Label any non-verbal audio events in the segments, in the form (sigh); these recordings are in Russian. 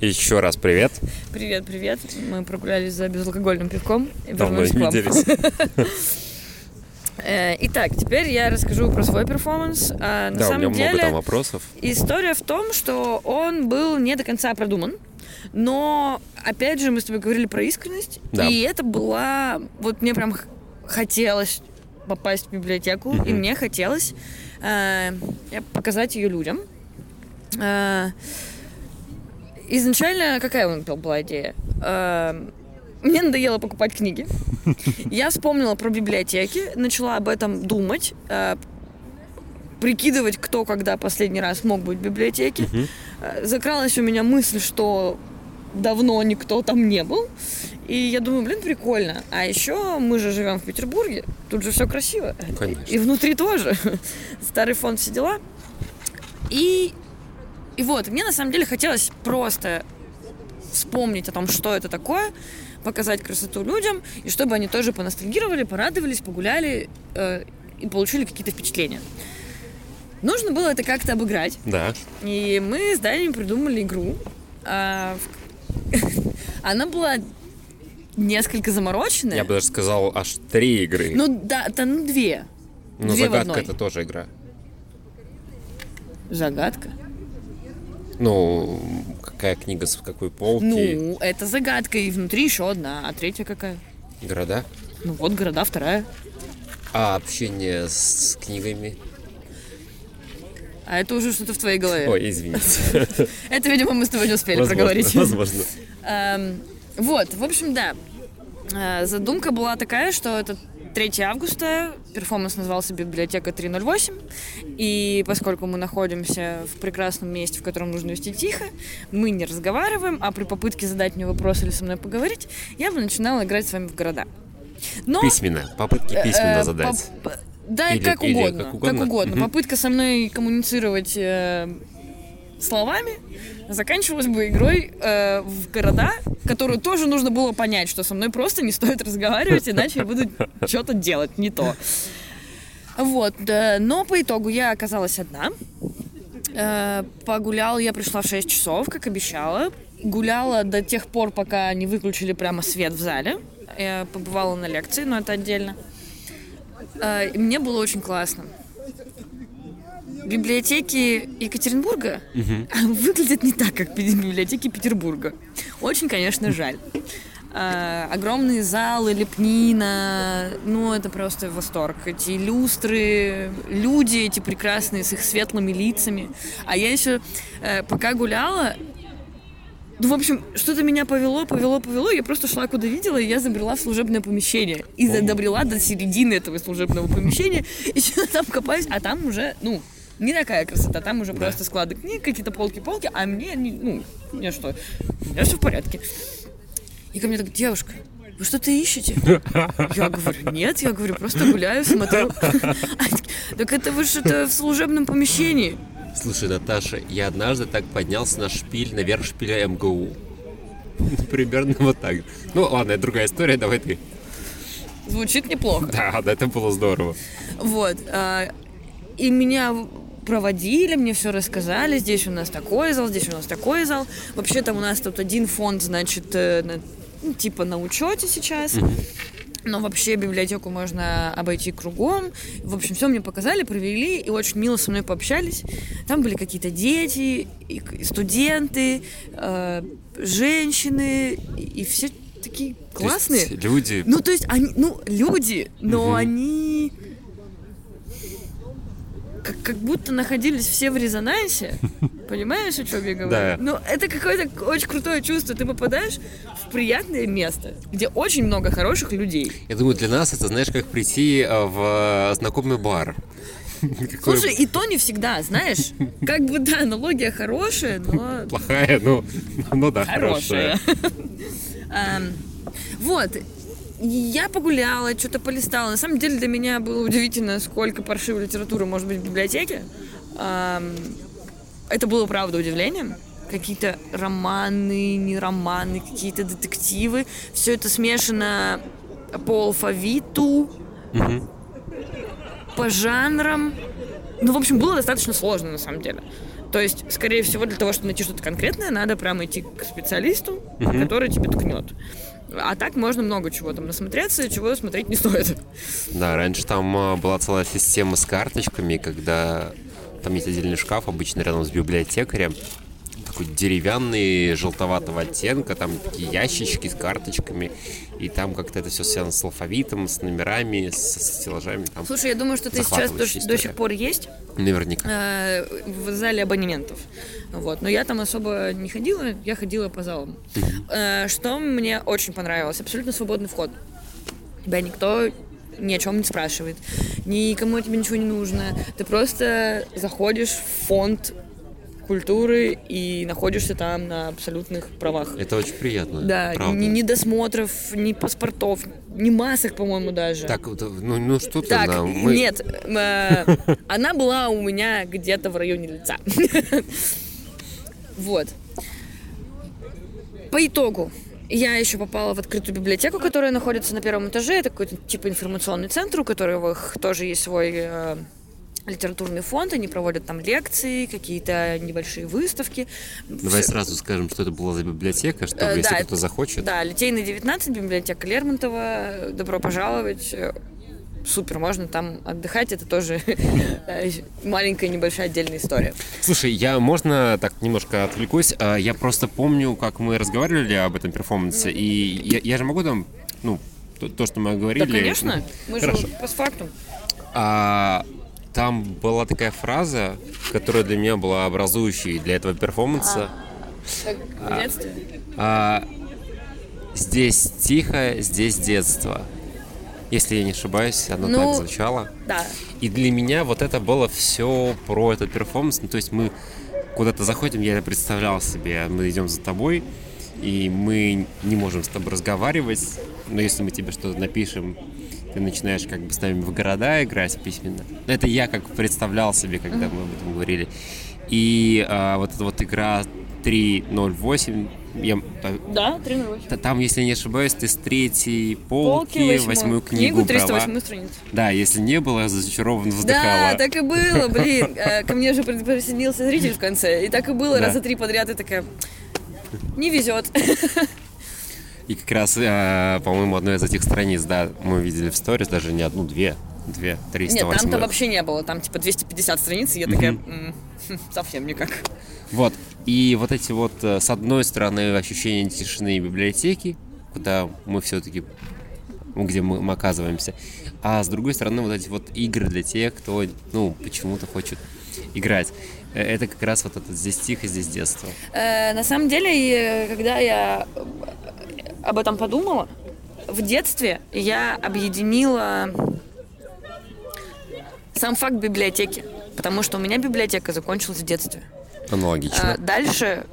Еще раз привет. Привет, привет. Мы прогулялись за безалкогольным пивком и Давно вернулись к вам. (laughs) Э, Итак, теперь я расскажу про свой перформанс. А, на Да, у самом меня много деле, там вопросов. история в том, что он был не до конца продуман. Но, опять же, мы с тобой говорили про искренность. Да. И это была... Вот мне прям хотелось попасть в библиотеку. И мне хотелось э, показать ее людям. Э, изначально какая у меня была идея? Э, мне надоело покупать книги. Я вспомнила про библиотеки, начала об этом думать, э, прикидывать, кто когда последний раз мог быть в библиотеке. Э, Закралась у меня мысль, что давно никто там не был. И я думаю, блин, прикольно. А еще мы же живем в Петербурге, тут же все красиво. Конечно. И внутри тоже. Старый фонд, все дела. И, и вот, мне на самом деле хотелось просто вспомнить о том, что это такое, показать красоту людям, и чтобы они тоже поностальгировали, порадовались, погуляли э, и получили какие-то впечатления. Нужно было это как-то обыграть. Да. И мы с Даней придумали игру. А, в- (laughs) Она была несколько замороченная. Я бы даже сказал, аж три игры. Ну да, да, ну две. В загадка это тоже игра. Загадка. Ну, какая книга с какой полки? Ну, это загадка, и внутри еще одна, а третья какая? Города? Ну вот, города вторая. А общение с книгами? А это уже что-то в твоей голове. Ой, извините. (laughs) Это, видимо, мы с тобой не успели Возможно, проговорить. Возможно. Эм, вот, в общем, да. Э, Задумка была такая, что это 3 августа, перформанс назывался «Библиотека 308», и поскольку мы находимся в прекрасном месте, в котором нужно вести тихо, мы не разговариваем, а при попытке задать мне вопрос или со мной поговорить, я бы начинала играть с вами в города. Но, Письменно. Попытки э, письменно э, задать. Да, Или- как, или угодно, как угодно. Как угодно. Мгм. Попытка со мной коммуницировать э, словами заканчивалась бы игрой э, в города, которую тоже нужно было понять, что со мной просто не стоит разговаривать, иначе я буду что-то делать не то. Вот, да, но по итогу я оказалась одна. Э, погуляла, я пришла в 6 часов, как обещала. Гуляла до тех пор, пока не выключили прямо свет в зале. Я побывала на лекции, но это отдельно. Э, мне было очень классно. Библиотеки Екатеринбурга (laughs) выглядят не так, как би- библиотеки Петербурга. Очень, конечно, жаль. А, огромные залы, лепнина, ну это просто восторг. Эти люстры, люди эти прекрасные с их светлыми лицами. А я еще э, пока гуляла, ну, в общем, что-то меня повело, повело, повело. Я просто шла, куда видела, и я забрела в служебное помещение. И добрела до середины этого служебного помещения. (laughs) И что-то там копаюсь, а там уже, ну, не такая красота. Там уже просто склады книг, какие-то полки-полки, а мне, не- ну, мне что, у меня все в порядке. И ко мне так, девушка, вы что-то ищете? Я говорю, нет, я говорю, просто гуляю, смотрю. (laughs) Так это вы что-то в служебном помещении. Слушай, Наташа, я однажды так поднялся на шпиль, наверх шпиля МГУ. (laughs) Примерно вот так. Ну ладно, это другая история, давай ты. Звучит неплохо. Да, да, это было здорово. Вот. а, И меня проводили, мне все рассказали. Здесь у нас такой зал, здесь у нас такой зал. Вообще там у нас тут один фонд, значит, э, на- ну, типа на учете сейчас. Но вообще библиотеку можно обойти кругом. В общем, все мне показали, провели и очень мило со мной пообщались. Там были какие-то дети, и студенты, э, женщины, и, все такие классные. люди... Ну, то есть, они, ну, люди, но Мгм. они как, как будто находились все в резонансе. (laughs) Понимаешь, о чем я говорю? Да. Ну, это какое-то очень крутое чувство. Ты попадаешь в приятное место, где очень много хороших людей. Я думаю, для нас это, знаешь, как прийти э, в э, знакомый бар. (laughs) Слушай, и то не всегда, знаешь. (laughs) Как бы, да, аналогия хорошая, но Плохая, ну, ну да, хорошая. хорошая. Вот. Я погуляла, что-то полистала. На самом деле для меня было удивительно, сколько паршивой литературы может быть в библиотеке. Это было, правда, удивлением. Какие-то романы, не романы, какие-то детективы. Все это смешано по алфавиту, по жанрам. Ну, в общем, было достаточно сложно, на самом деле. То есть, скорее всего, для того, чтобы найти что-то конкретное, надо прямо идти к специалисту, который тебе ткнет. А так можно много чего там насмотреться, чего смотреть не стоит. Да, раньше там а, была целая система с карточками, когда там есть отдельный шкаф, обычно рядом с библиотекарем, такой деревянный, желтоватого оттенка, там такие ящички с карточками, и там как-то это все связано с алфавитом, с номерами, с, с стеллажами. Там Слушай, я думаю, что это сейчас до, до сих пор есть Наверняка. э, в зале абонементов. Вот. Но я там особо не ходила, я ходила по залам. Э, что мне очень понравилось? Абсолютно свободный вход. Тебя никто ни о чем не спрашивает. Никому тебе ничего не нужно. Ты просто заходишь в фонд культуры и находишься там на абсолютных правах. Это очень приятно. Да, правда. ни, ни досмотров, ни паспортов, ни масок, по-моему, даже. Так, ну, ну что ты Так, нам? Мы- нет, э, (laughs) она была у меня где-то в районе лица. (laughs) Вот. По итогу, я еще попала в открытую библиотеку, которая находится на первом этаже. Это какой-то типа информационный центр, у которых тоже есть свой э, литературный фонд. Они проводят там лекции, какие-то небольшие выставки. Давай Всё- сразу скажем, что это была за библиотека, чтобы, Э, если да, кто-то захочет. Да, Литейный 19, библиотека Лермонтова. Добро пожаловать. Э, Супер, можно там отдыхать. Это тоже (laughs) э, маленькая небольшая отдельная история. Слушай, я можно так немножко отвлекусь. А, Я просто помню, как мы разговаривали об этом перформансе, и я, я же могу там, ну, то, то, что мы говорили. Да, конечно. Мы же Хорошо. по факту. А, там была такая фраза, которая для меня была образующей для этого перформанса. В детстве. А, здесь тихо, здесь детство. Если я не ошибаюсь, оно Ну, так звучало. Да. И для меня вот это было все про этот перформанс. Ну, то есть мы куда-то заходим, я это представлял себе, мы идем за тобой, и мы не можем с тобой разговаривать, но если мы тебе что-то напишем, ты начинаешь как бы с нами в города играть письменно. Ну, Это я как представлял себе, когда мы об этом говорили. И а, вот эта вот игра 3.08, я, Да, 308. та- там, если не ошибаюсь, ты с третьей Полки, полки, восьмую книгу, брала. 308 страниц. Да, если не было, зачарованно вздыхала. Да, так и было, (laughs) блин. Э, Ко мне же при- присоединился зритель в конце. И так и было раза три подряд. И такая, не везет. (laughs) И как раз, э, по-моему, одной из этих страниц, да, мы видели в сторис, даже не одну, две, две, Нет, 308. там-то вообще не было. Там типа 250 страниц, и я такая, «М, хм, совсем никак. Вот. И вот эти вот, э, с одной стороны, ощущение тишины и библиотеки, куда мы все-таки, где мы, мы оказываемся, а с другой стороны, вот эти вот игры для тех, кто, ну, почему-то хочет играть. Э, Это как раз вот это здесь тихо, здесь детство. Э, на самом деле, и, когда я э, об этом подумала, в детстве я объединила сам факт библиотеки, потому что у меня библиотека закончилась в детстве. Аналогично. А дальше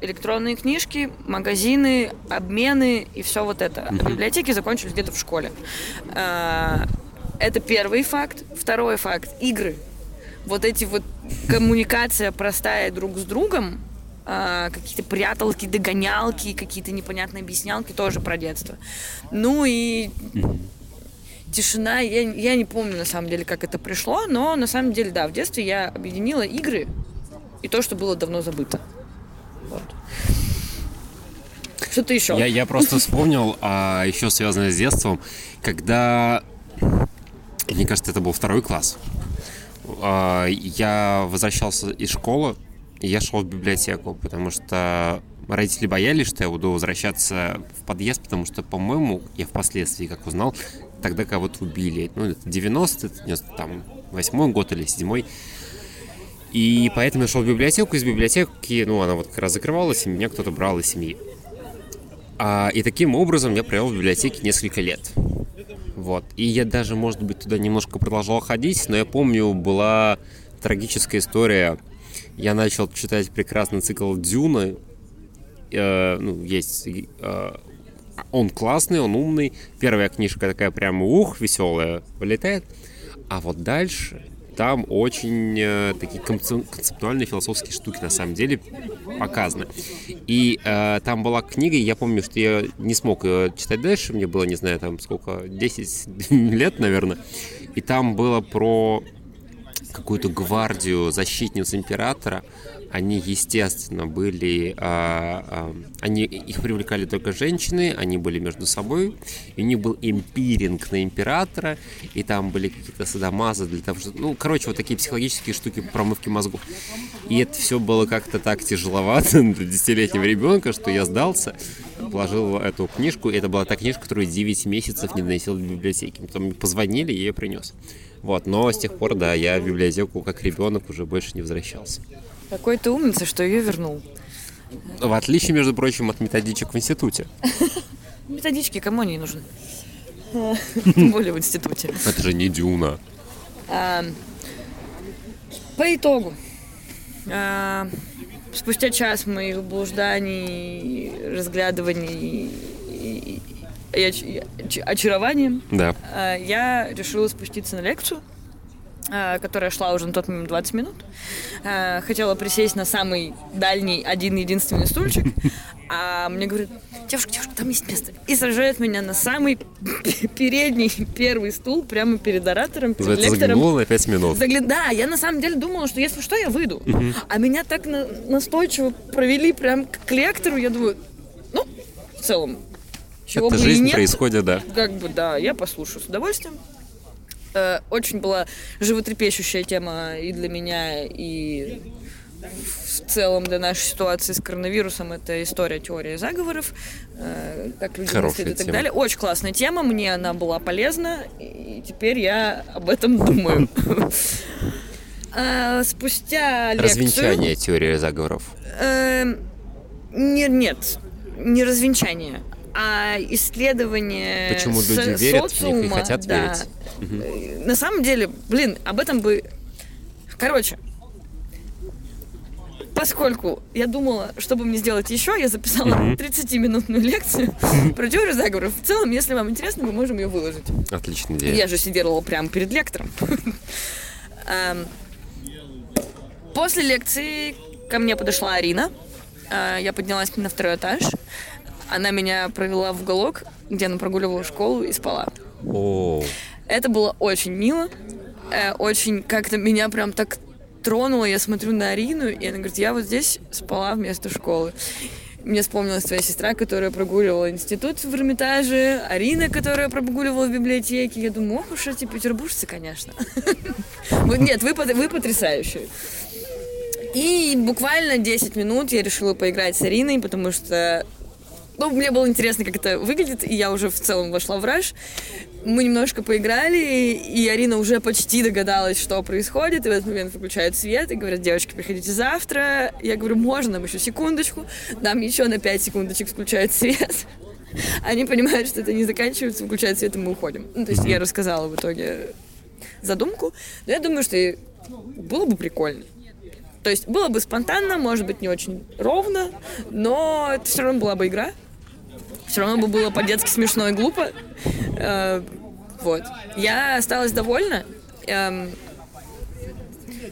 электронные книжки, магазины, обмены и все вот это. А библиотеки закончились где-то в школе. А, Это первый факт. Второй факт – игры. Вот эти вот коммуникация простая друг с другом, а, какие-то пряталки, догонялки, какие-то непонятные объяснялки тоже про детство. Ну и тишина, я, я не помню на самом деле, как это пришло, но на самом деле, да, в детстве я объединила игры и то, что было давно забыто. Вот. Что-то еще. Я, я просто вспомнил, а, еще связанное с детством, когда, мне кажется, это был второй класс. А, я возвращался из школы, и я шел в библиотеку, потому что родители боялись, что я буду возвращаться в подъезд, потому что, по-моему, я впоследствии, как узнал, тогда кого-то убили. Ну, это 90 там, 8 год или 7 и поэтому я шел в библиотеку, из библиотеки, ну, она вот как раз закрывалась, и меня кто-то брал из семьи. А, и таким образом я провел в библиотеке несколько лет. Вот. И я даже, может быть, туда немножко продолжал ходить, но я помню, была трагическая история. Я начал читать прекрасный цикл Дюна. Э, ну, есть... э, он классный, он умный. Первая книжка такая прямо ух, веселая, вылетает. А вот дальше там очень э, такие концеп- концептуальные философские штуки на самом деле показаны. И э, там была книга, и я помню, что я не смог ее читать дальше, мне было, не знаю, там сколько, 10 (laughs) лет, наверное. И там было про какую-то гвардию защитниц императора, они, естественно, были... А, а, они, их привлекали только женщины, они были между собой, и у них был импиринг на императора, и там были какие-то садомазы для того, чтобы... Ну, короче, вот такие психологические штуки промывки мозгов. И это все было как-то так тяжеловато (laughs) для десятилетнего ребенка, что я сдался, положил эту книжку, это была та книжка, которую 9 месяцев не доносил в библиотеке. Потом позвонили, и я ее принес. Вот, но с тех пор, да, я в библиотеку как ребенок уже больше не возвращался. Какой ты умница, что ее вернул. В отличие, между прочим, от методичек в институте. (laughs) Методички кому они нужны? (laughs) Тем более в институте. Это же не Дюна. А, по итогу, а, спустя час моих блужданий, разглядываний и, и, и очарования, да. а, я решила спуститься на лекцию Э, которая шла уже на тот момент 20 минут. Э, хотела присесть на самый дальний, один единственный стульчик, (laughs) а мне говорят, девушка, девушка, там есть место. И сажают меня на самый передний первый стул прямо перед оратором, перед За лектором. на 5 минут. Загля... Да, я на самом деле думала, что если что, я выйду. А меня так на... настойчиво провели прям к лектору, я думаю, ну, в целом, чего Это бы жизнь и нет, происходит, да. Как бы, да, я послушаю с удовольствием. Э, очень была животрепещущая тема и для меня, и в целом для нашей ситуации с коронавирусом это история теории заговоров, э, как люди мыслят и так тема. далее. Очень классная тема, мне она была полезна, и теперь я об этом думаю. (laughs) А, спустя лекцию... Развенчание теории заговоров. Эм, нет, нет, не развенчание, а исследование Почему люди верят социума, в них и хотят да, верить. Угу. На самом деле, блин, об этом бы... Короче, поскольку я думала, чтобы мне сделать еще, я записала mm 30-минутную лекцию (laughs) про теорию заговоров. В целом, если вам интересно, мы можем ее выложить. Отличная идея. Я же сидела прямо перед лектором. После лекции ко мне подошла Арина. А, я поднялась на второй этаж. Она меня провела в уголок, где она прогуливала школу и спала. О. Это было очень мило. Э, очень как-то меня прям так тронуло. Я смотрю на Арину, и она говорит, я вот здесь спала вместо школы. Мне вспомнилась твоя сестра, которая прогуливала институт в Эрмитаже, Арина, которая прогуливала в библиотеке. Я думаю, ох уж эти петербуржцы, конечно. (laughs) Нет, вы потрясающие. И буквально 10 минут я решила поиграть с Ариной, потому что ну, мне было интересно, как это выглядит, и я уже в целом вошла в раш. Мы немножко поиграли, и Арина уже почти догадалась, что происходит, и в этот момент выключают свет, и говорят, девочки, приходите завтра. Я говорю, можно, нам еще секундочку. Нам еще на 5 секундочек включают свет. (laughs) Они понимают, что это не заканчивается, выключают свет, и мы уходим. Ну, то есть я рассказала в итоге задумку, но я думаю, что было бы прикольно. То есть было бы спонтанно, может быть, не очень ровно, но это все равно была бы игра. Все равно бы было по-детски смешно и глупо. Э, вот. Я осталась довольна. Эм,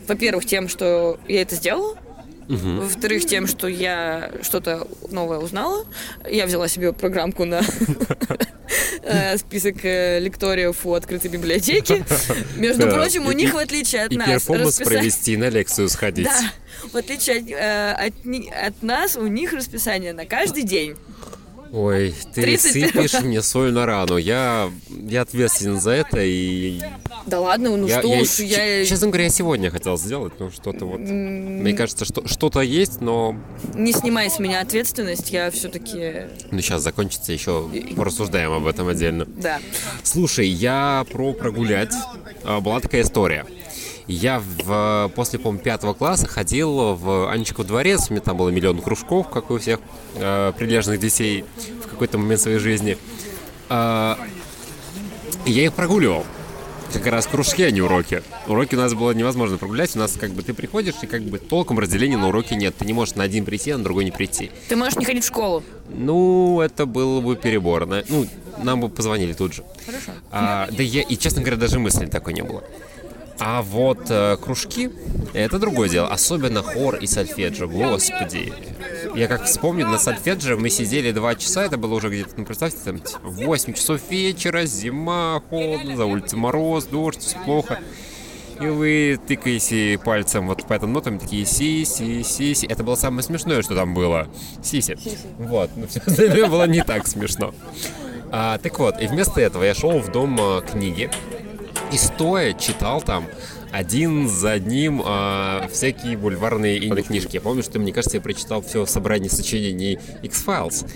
во-первых, тем, что я это сделала. Угу. Во-вторых, тем, что я что-то новое узнала. Я взяла себе программку на (laughs) э, список э, лекториев у открытой библиотеки. (laughs) Между прочим, у них, в отличие от нас... И провести, на лекцию сходить. Да. В отличие от, от нас, у них расписание на каждый день. Ой, ты 31... сыпешь мне соль на рану. Я, я ответственен за это и... Да ладно, ну я, что я, уж, я... Честно говоря, я сегодня хотел сделать, но что-то вот... Mm. Мне кажется, что что-то есть, но... Не снимай с меня ответственность, я все-таки... Ну, сейчас закончится, еще порассуждаем об этом отдельно. Да. Слушай, я про прогулять. А, была такая история. Я в, после, по-моему, пятого класса ходил в Анечков дворец. У меня там было миллион кружков, как у всех э, прилежных детей в какой-то момент своей жизни. Э, я их прогуливал. Как раз кружки, а не уроки. Уроки у нас было невозможно прогулять. У нас как бы ты приходишь, и как бы толком разделения на уроки нет. Ты не можешь на один прийти, а на другой не прийти. Ты можешь не ходить в школу. Ну, это было бы переборно. Ну, нам бы позвонили тут же. Хорошо. А, да я, и, честно говоря, даже мысли такой не было. А вот э, кружки — это другое дело. Особенно хор и сольфеджио. Господи. Я как вспомню, на сольфеджио мы сидели два часа, это было уже где-то, ну, представьте, там, 8 часов вечера, зима, холодно, за улицей мороз, дождь, все плохо. и вы тыкаете пальцем вот по этим нотам, такие си, си, си, си. Это было самое смешное, что там было. Сиси. Вот, (laughs) но все остальное было не так смешно. А, так вот, и вместо этого я шел в дом а, книги и стоя читал там один за одним а, всякие бульварные книжки. Я помню, что, мне кажется, я прочитал все собрание сочинений X-Files.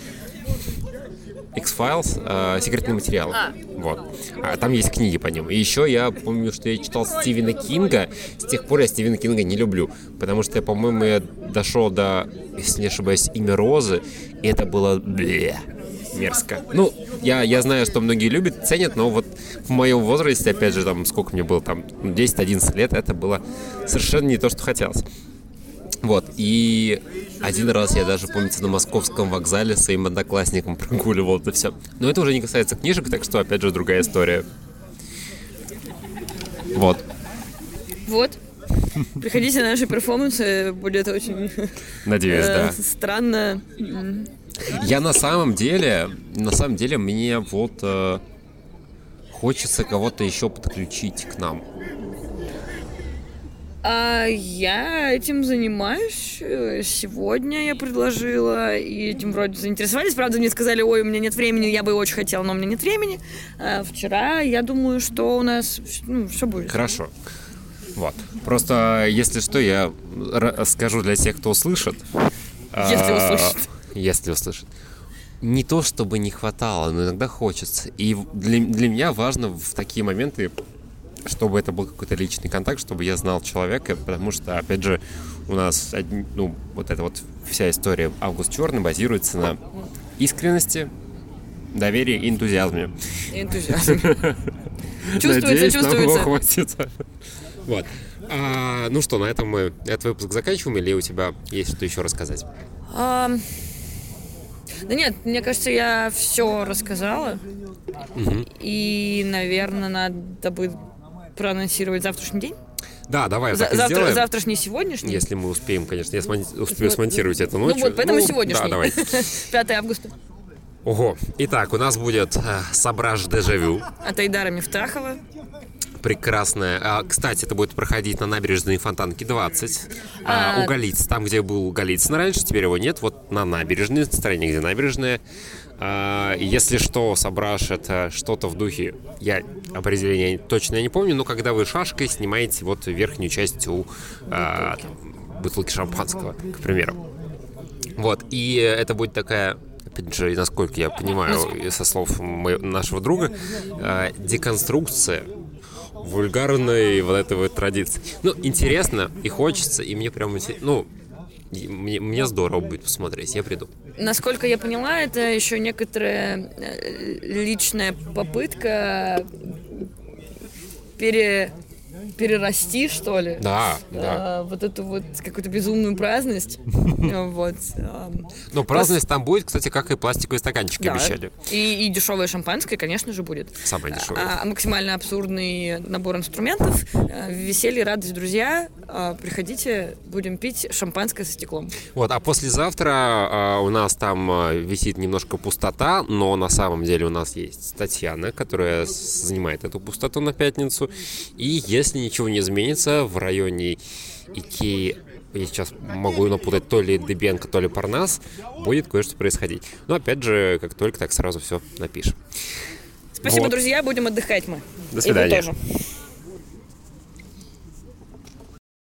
X-Files, э, секретные материалы. А. Вот. А там есть книги по ним. И еще я помню, что я читал Стивена Кинга. С тех пор я Стивена Кинга не люблю. Потому что, по-моему, я дошел до, если не ошибаюсь, имя Розы. И это было бле, мерзко. Ну, я, я знаю, что многие любят, ценят, но вот в моем возрасте, опять же, там, сколько мне было, там, 10-11 лет, это было совершенно не то, что хотелось. Вот, и один раз я даже, помните, на московском вокзале своим одноклассником (laughs) прогуливал это все. Но это уже не касается книжек, так что, опять же, другая история. Вот. Вот. Приходите на наши перформансы, будет очень... Надеюсь, да. Э, странно. Я на самом деле, на самом деле, мне вот э, хочется кого-то еще подключить к нам. А я этим занимаюсь. Сегодня я предложила, и этим вроде заинтересовались. Правда, мне сказали, ой, у меня нет времени, я бы очень хотела, но у меня нет времени. А вчера, я думаю, что у нас ну, все будет. Хорошо. Вот. Просто, если что, я скажу для тех, кто услышит. Если а, услышит. Если услышит. Не то, чтобы не хватало, но иногда хочется. И для, для меня важно в такие моменты чтобы это был какой-то личный контакт, чтобы я знал человека, потому что, опять же, у нас, ну, вот эта вот вся история Август Черный базируется на искренности, доверии и энтузиазме. Энтузиазм. (laughs) Чувствуется, чувствуется. хватит. Вот. А, ну что, на этом мы этот выпуск заканчиваем, или у тебя есть что еще рассказать? Да нет, мне кажется, я все рассказала. Угу. И, наверное, надо бы проанонсировать завтрашний день? Да, давай За- так завтра, сделаем. Завтрашний, сегодняшний? Если мы успеем, конечно. Я смон- успею смонтировать это ночью. Ну вот, поэтому ну, сегодняшний. Да, давай. (laughs) 5 августа. Ого. Итак, у нас будет э, Сабраж Дежавю. От Айдара Мифтахова. Прекрасная. А, кстати, это будет проходить на набережной Фонтанки 20. А, а... У Голиц. Там, где был Голицын раньше, теперь его нет. Вот на набережной, стороне, где набережная. А, если что, Сабраж это что-то в духе, я определение точно не помню, но когда вы шашкой снимаете вот верхнюю часть у а, бутылки шампанского, к примеру. Вот, и это будет такая опять же, насколько я понимаю со слов моего, нашего друга, э, деконструкция вульгарной вот этой вот традиции. Ну, интересно и хочется, и мне прям, ну, мне, мне здорово будет посмотреть, я приду. Насколько я поняла, это еще некоторая э, личная попытка пере перерасти, что ли. Да, да. А, вот эту вот какую-то безумную праздность. (laughs) Вот. Но праздность там будет, кстати, как и пластиковые стаканчики обещали. И, дешевое шампанское, конечно же, будет. Самое дешевое. А, максимально абсурдный набор инструментов. Веселье, радость, друзья. А, приходите, будем пить шампанское со стеклом. Вот, а послезавтра а, у нас там висит немножко пустота, но на самом деле у нас есть Татьяна, которая занимает эту пустоту на пятницу. И если ничего не изменится, в районе Икеи я сейчас могу напутать то ли Дебенко, то ли Парнас, будет кое-что происходить. Но опять же, как только так сразу все напишем. Спасибо, вот. друзья, будем отдыхать мы. До свидания. И вы тоже.